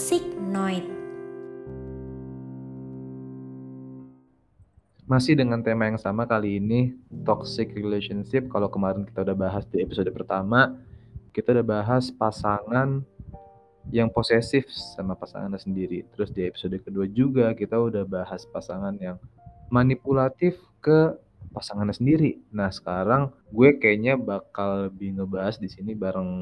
Toxic Noid. Masih dengan tema yang sama kali ini, toxic relationship. Kalau kemarin kita udah bahas di episode pertama, kita udah bahas pasangan yang posesif sama pasangannya sendiri. Terus di episode kedua juga kita udah bahas pasangan yang manipulatif ke pasangannya sendiri. Nah, sekarang gue kayaknya bakal lebih ngebahas di sini bareng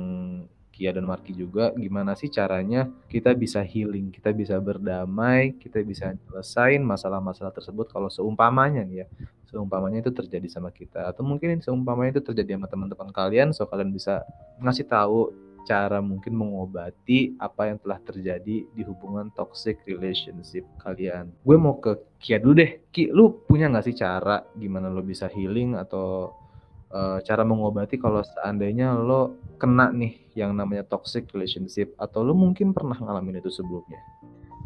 Kia dan Marki juga gimana sih caranya kita bisa healing, kita bisa berdamai, kita bisa nyelesain masalah-masalah tersebut kalau seumpamanya nih ya, seumpamanya itu terjadi sama kita atau mungkin seumpamanya itu terjadi sama teman-teman kalian so kalian bisa ngasih tahu cara mungkin mengobati apa yang telah terjadi di hubungan toxic relationship kalian. Gue mau ke Kia dulu deh. Ki, lu punya nggak sih cara gimana lo bisa healing atau uh, cara mengobati kalau seandainya lo kena nih yang namanya toxic relationship atau lo mungkin pernah ngalamin itu sebelumnya?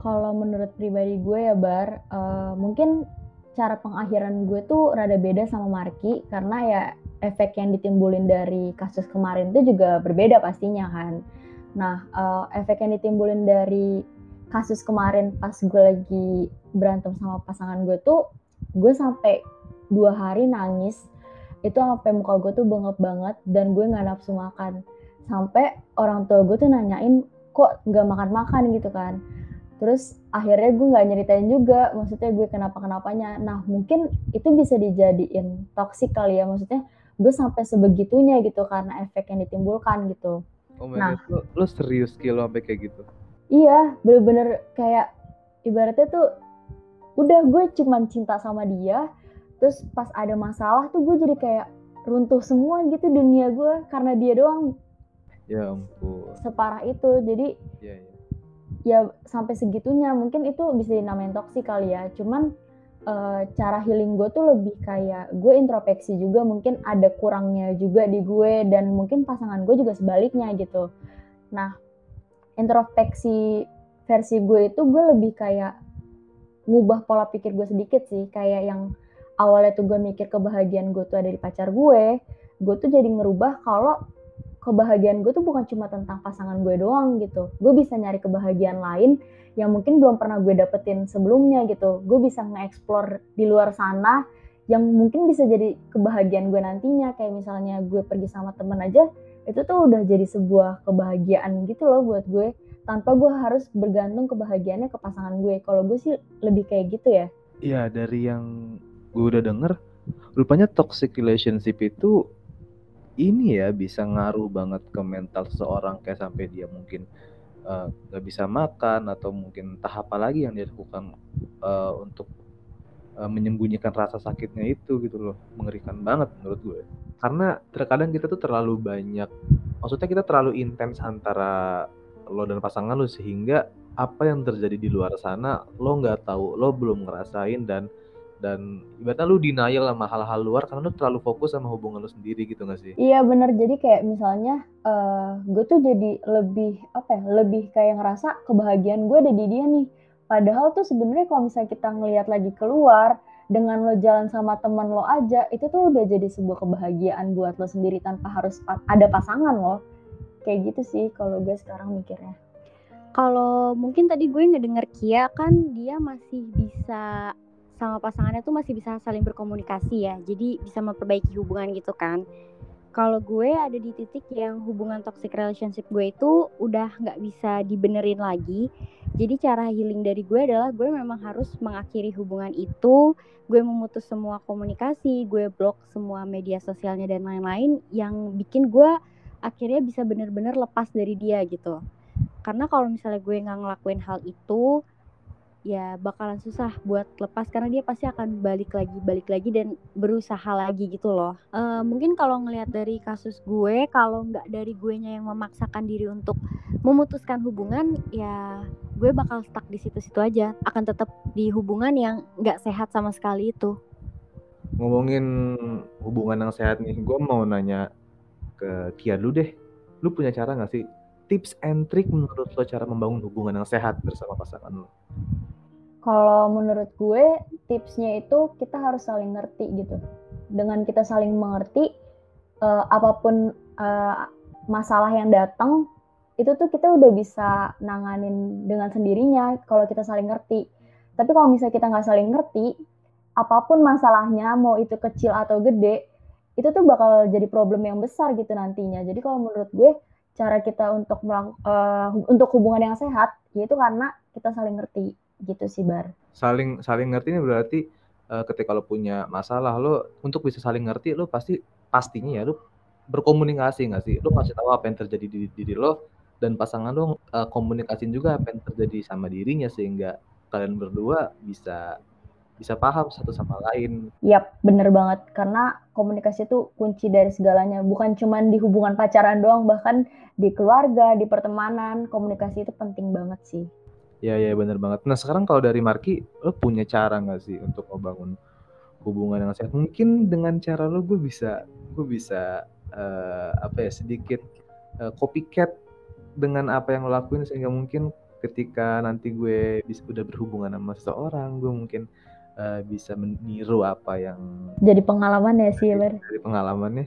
Kalau menurut pribadi gue ya Bar, uh, mungkin cara pengakhiran gue tuh rada beda sama Marki karena ya efek yang ditimbulin dari kasus kemarin itu juga berbeda pastinya kan. Nah, uh, efek yang ditimbulin dari kasus kemarin pas gue lagi berantem sama pasangan gue tuh, gue sampai dua hari nangis itu sampai muka gue tuh bengep banget dan gue nggak nafsu makan. Sampai orang tua gue tuh nanyain kok nggak makan makan gitu kan. Terus akhirnya gue nggak nyeritain juga maksudnya gue kenapa kenapanya nah mungkin itu bisa dijadiin toksik kali ya maksudnya gue sampai sebegitunya gitu karena efek yang ditimbulkan gitu. Oh nah God. lu, lu serius kilo sampai kayak gitu? Iya bener-bener kayak ibaratnya tuh udah gue cuman cinta sama dia terus pas ada masalah tuh gue jadi kayak runtuh semua gitu dunia gue karena dia doang. Ya ampun. Separah itu. Jadi ya, ya. ya sampai segitunya. Mungkin itu bisa dinamain toksik kali ya. Cuman uh, cara healing gue tuh lebih kayak gue introspeksi juga. Mungkin ada kurangnya juga di gue dan mungkin pasangan gue juga sebaliknya gitu. Nah introspeksi versi gue itu gue lebih kayak ngubah pola pikir gue sedikit sih. Kayak yang awalnya tuh gue mikir kebahagiaan gue tuh ada di pacar gue gue tuh jadi ngerubah kalau kebahagiaan gue tuh bukan cuma tentang pasangan gue doang gitu. Gue bisa nyari kebahagiaan lain yang mungkin belum pernah gue dapetin sebelumnya gitu. Gue bisa nge-explore di luar sana yang mungkin bisa jadi kebahagiaan gue nantinya. Kayak misalnya gue pergi sama temen aja itu tuh udah jadi sebuah kebahagiaan gitu loh buat gue. Tanpa gue harus bergantung kebahagiaannya ke pasangan gue. Kalau gue sih lebih kayak gitu ya. Iya dari yang gue udah denger rupanya toxic relationship itu ini ya bisa ngaruh banget ke mental seseorang kayak sampai dia mungkin eh, nggak uh, bisa makan atau mungkin tahap apa lagi yang dia lakukan uh, untuk uh, menyembunyikan rasa sakitnya itu gitu loh. Mengerikan banget menurut gue karena terkadang kita tuh terlalu banyak maksudnya kita terlalu intens antara lo dan pasangan lo sehingga apa yang terjadi di luar sana lo nggak tahu lo belum ngerasain dan dan ibaratnya lu denial sama hal-hal luar karena lu terlalu fokus sama hubungan lu sendiri gitu gak sih? Iya bener, jadi kayak misalnya uh, eh, gue tuh jadi lebih apa ya, lebih kayak ngerasa kebahagiaan gue ada di dia nih. Padahal tuh sebenarnya kalau misalnya kita ngelihat lagi keluar, dengan lo jalan sama teman lo aja, itu tuh udah jadi sebuah kebahagiaan buat lo sendiri tanpa harus ada pasangan lo. Kayak gitu sih kalau gue sekarang mikirnya. Kalau mungkin tadi gue ngedenger Kia kan dia masih bisa sama pasangannya tuh masih bisa saling berkomunikasi ya. Jadi bisa memperbaiki hubungan gitu kan. Kalau gue ada di titik yang hubungan toxic relationship gue itu udah nggak bisa dibenerin lagi. Jadi cara healing dari gue adalah gue memang harus mengakhiri hubungan itu. Gue memutus semua komunikasi gue blok semua media sosialnya dan lain-lain yang bikin gue akhirnya bisa bener-bener lepas dari dia gitu. Karena kalau misalnya gue nggak ngelakuin hal itu ya bakalan susah buat lepas karena dia pasti akan balik lagi balik lagi dan berusaha lagi gitu loh. Uh, mungkin kalau ngelihat dari kasus gue kalau nggak dari gue nya yang memaksakan diri untuk memutuskan hubungan ya gue bakal stuck di situ-situ aja. Akan tetap di hubungan yang nggak sehat sama sekali itu. Ngomongin hubungan yang sehat nih gue mau nanya ke Kia dulu deh. Lu punya cara nggak sih tips and trick menurut lo cara membangun hubungan yang sehat bersama pasangan lo kalau menurut gue tipsnya itu kita harus saling ngerti gitu. Dengan kita saling mengerti uh, apa pun uh, masalah yang datang itu tuh kita udah bisa nanganin dengan sendirinya kalau kita saling ngerti. Tapi kalau misalnya kita nggak saling ngerti, apa pun masalahnya, mau itu kecil atau gede, itu tuh bakal jadi problem yang besar gitu nantinya. Jadi kalau menurut gue, cara kita untuk uh, untuk hubungan yang sehat, yaitu karena kita saling ngerti gitu sih Bar. Saling saling ngerti ini berarti uh, ketika lo punya masalah lo untuk bisa saling ngerti lo pasti pastinya ya lo berkomunikasi nggak sih? Lo ngasih tahu apa yang terjadi di diri lo dan pasangan lo uh, komunikasiin juga apa yang terjadi sama dirinya sehingga kalian berdua bisa bisa paham satu sama lain. Yap, bener banget. Karena komunikasi itu kunci dari segalanya. Bukan cuma di hubungan pacaran doang, bahkan di keluarga, di pertemanan, komunikasi itu penting banget sih. Iya, iya bener banget. Nah sekarang kalau dari Marki, lo punya cara nggak sih untuk membangun hubungan yang sehat? Mungkin dengan cara lo gue bisa, gue bisa uh, apa ya sedikit uh, copycat dengan apa yang lo lakuin sehingga mungkin ketika nanti gue bisa udah berhubungan sama seseorang gue mungkin uh, bisa meniru apa yang jadi pengalaman ya sih dari, dari pengalamannya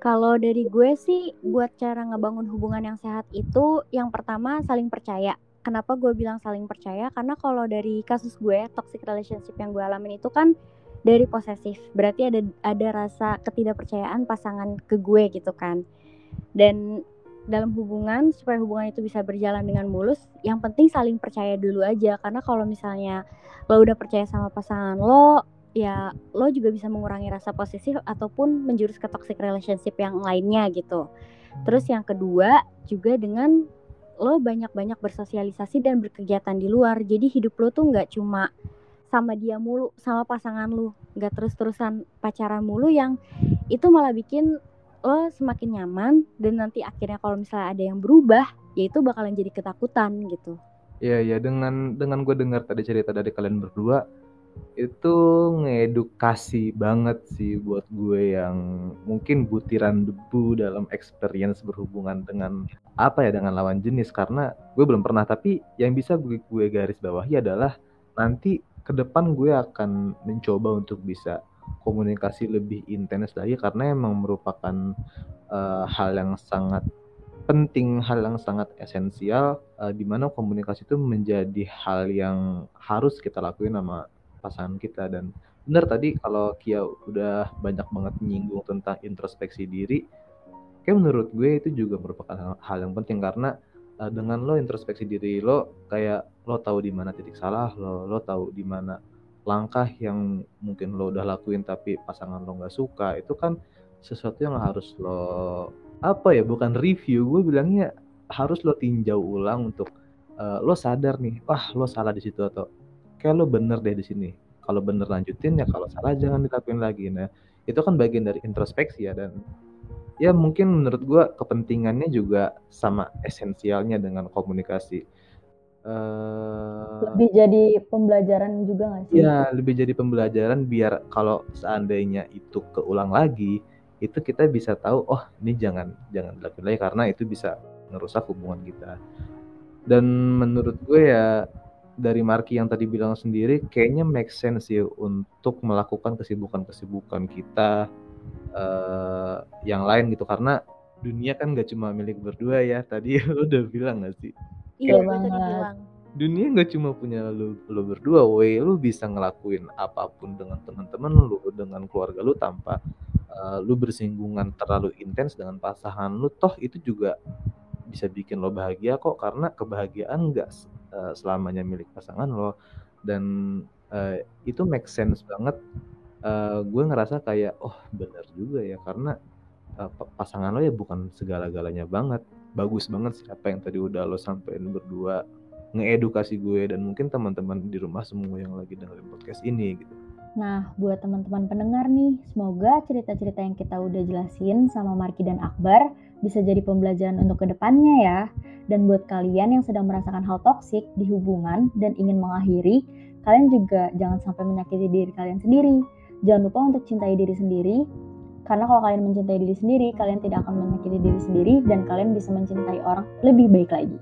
kalau dari gue sih buat cara ngebangun hubungan yang sehat itu yang pertama saling percaya kenapa gue bilang saling percaya? Karena kalau dari kasus gue toxic relationship yang gue alamin itu kan dari posesif. Berarti ada ada rasa ketidakpercayaan pasangan ke gue gitu kan. Dan dalam hubungan supaya hubungan itu bisa berjalan dengan mulus yang penting saling percaya dulu aja. Karena kalau misalnya lo udah percaya sama pasangan lo ya lo juga bisa mengurangi rasa posesif ataupun menjurus ke toxic relationship yang lainnya gitu. Terus yang kedua juga dengan lo banyak-banyak bersosialisasi dan berkegiatan di luar. Jadi hidup lo tuh nggak cuma sama dia mulu sama pasangan lu nggak terus-terusan pacaran mulu yang itu malah bikin lo semakin nyaman dan nanti akhirnya kalau misalnya ada yang berubah ya itu bakalan jadi ketakutan gitu. Iya iya. Dengan dengan gue dengar tadi cerita dari kalian berdua itu ngedukasi banget sih buat gue yang mungkin butiran debu dalam experience berhubungan dengan apa ya dengan lawan jenis. Karena gue belum pernah tapi yang bisa gue, gue garis bawahi adalah nanti ke depan gue akan mencoba untuk bisa komunikasi lebih intens lagi karena emang merupakan uh, hal yang sangat penting, hal yang sangat esensial uh, di komunikasi itu menjadi hal yang harus kita lakuin sama pasangan kita. Dan benar tadi kalau Kia udah banyak banget menyinggung tentang introspeksi diri, kayak menurut gue itu juga merupakan hal, hal yang penting. Karena uh, dengan lo introspeksi diri lo kayak lo tahu di mana titik salah lo, lo tahu di mana langkah yang mungkin lo udah lakuin tapi pasangan lo nggak suka itu kan sesuatu yang harus lo apa ya bukan review gue bilangnya harus lo tinjau ulang untuk uh, lo sadar nih wah lo salah di situ atau kayak lo bener deh di sini kalau bener lanjutin ya kalau salah jangan dilakuin lagi nah itu kan bagian dari introspeksi ya dan ya mungkin menurut gue kepentingannya juga sama esensialnya dengan komunikasi Uh, lebih jadi pembelajaran juga nggak sih? Iya, lebih jadi pembelajaran biar kalau seandainya itu keulang lagi, itu kita bisa tahu, oh ini jangan jangan dilakukan lagi karena itu bisa merusak hubungan kita. Dan menurut gue ya dari Marki yang tadi bilang sendiri, kayaknya make sense sih untuk melakukan kesibukan-kesibukan kita uh, yang lain gitu karena dunia kan gak cuma milik berdua ya tadi lo udah bilang gak sih Iya banget. bilang. Dunia nggak cuma punya lu, lu berdua, woi lu bisa ngelakuin apa pun dengan teman-teman lu, dengan keluarga lu tanpa uh, lu bersinggungan terlalu intens dengan pasangan lu. Toh itu juga bisa bikin lo bahagia kok karena kebahagiaan nggak uh, selamanya milik pasangan lo dan uh, itu make sense banget. Uh, gue ngerasa kayak oh benar juga ya karena uh, pasangan lo ya bukan segala-galanya banget bagus banget sih apa yang tadi udah lo sampein berdua ngeedukasi gue dan mungkin teman-teman di rumah semua yang lagi dengerin podcast ini gitu. Nah, buat teman-teman pendengar nih, semoga cerita-cerita yang kita udah jelasin sama Marki dan Akbar bisa jadi pembelajaran untuk ke depannya ya. Dan buat kalian yang sedang merasakan hal toksik di hubungan dan ingin mengakhiri, kalian juga jangan sampai menyakiti diri kalian sendiri. Jangan lupa untuk cintai diri sendiri, karena kalau kalian mencintai diri sendiri, kalian tidak akan menyakiti diri sendiri dan kalian bisa mencintai orang lebih baik lagi.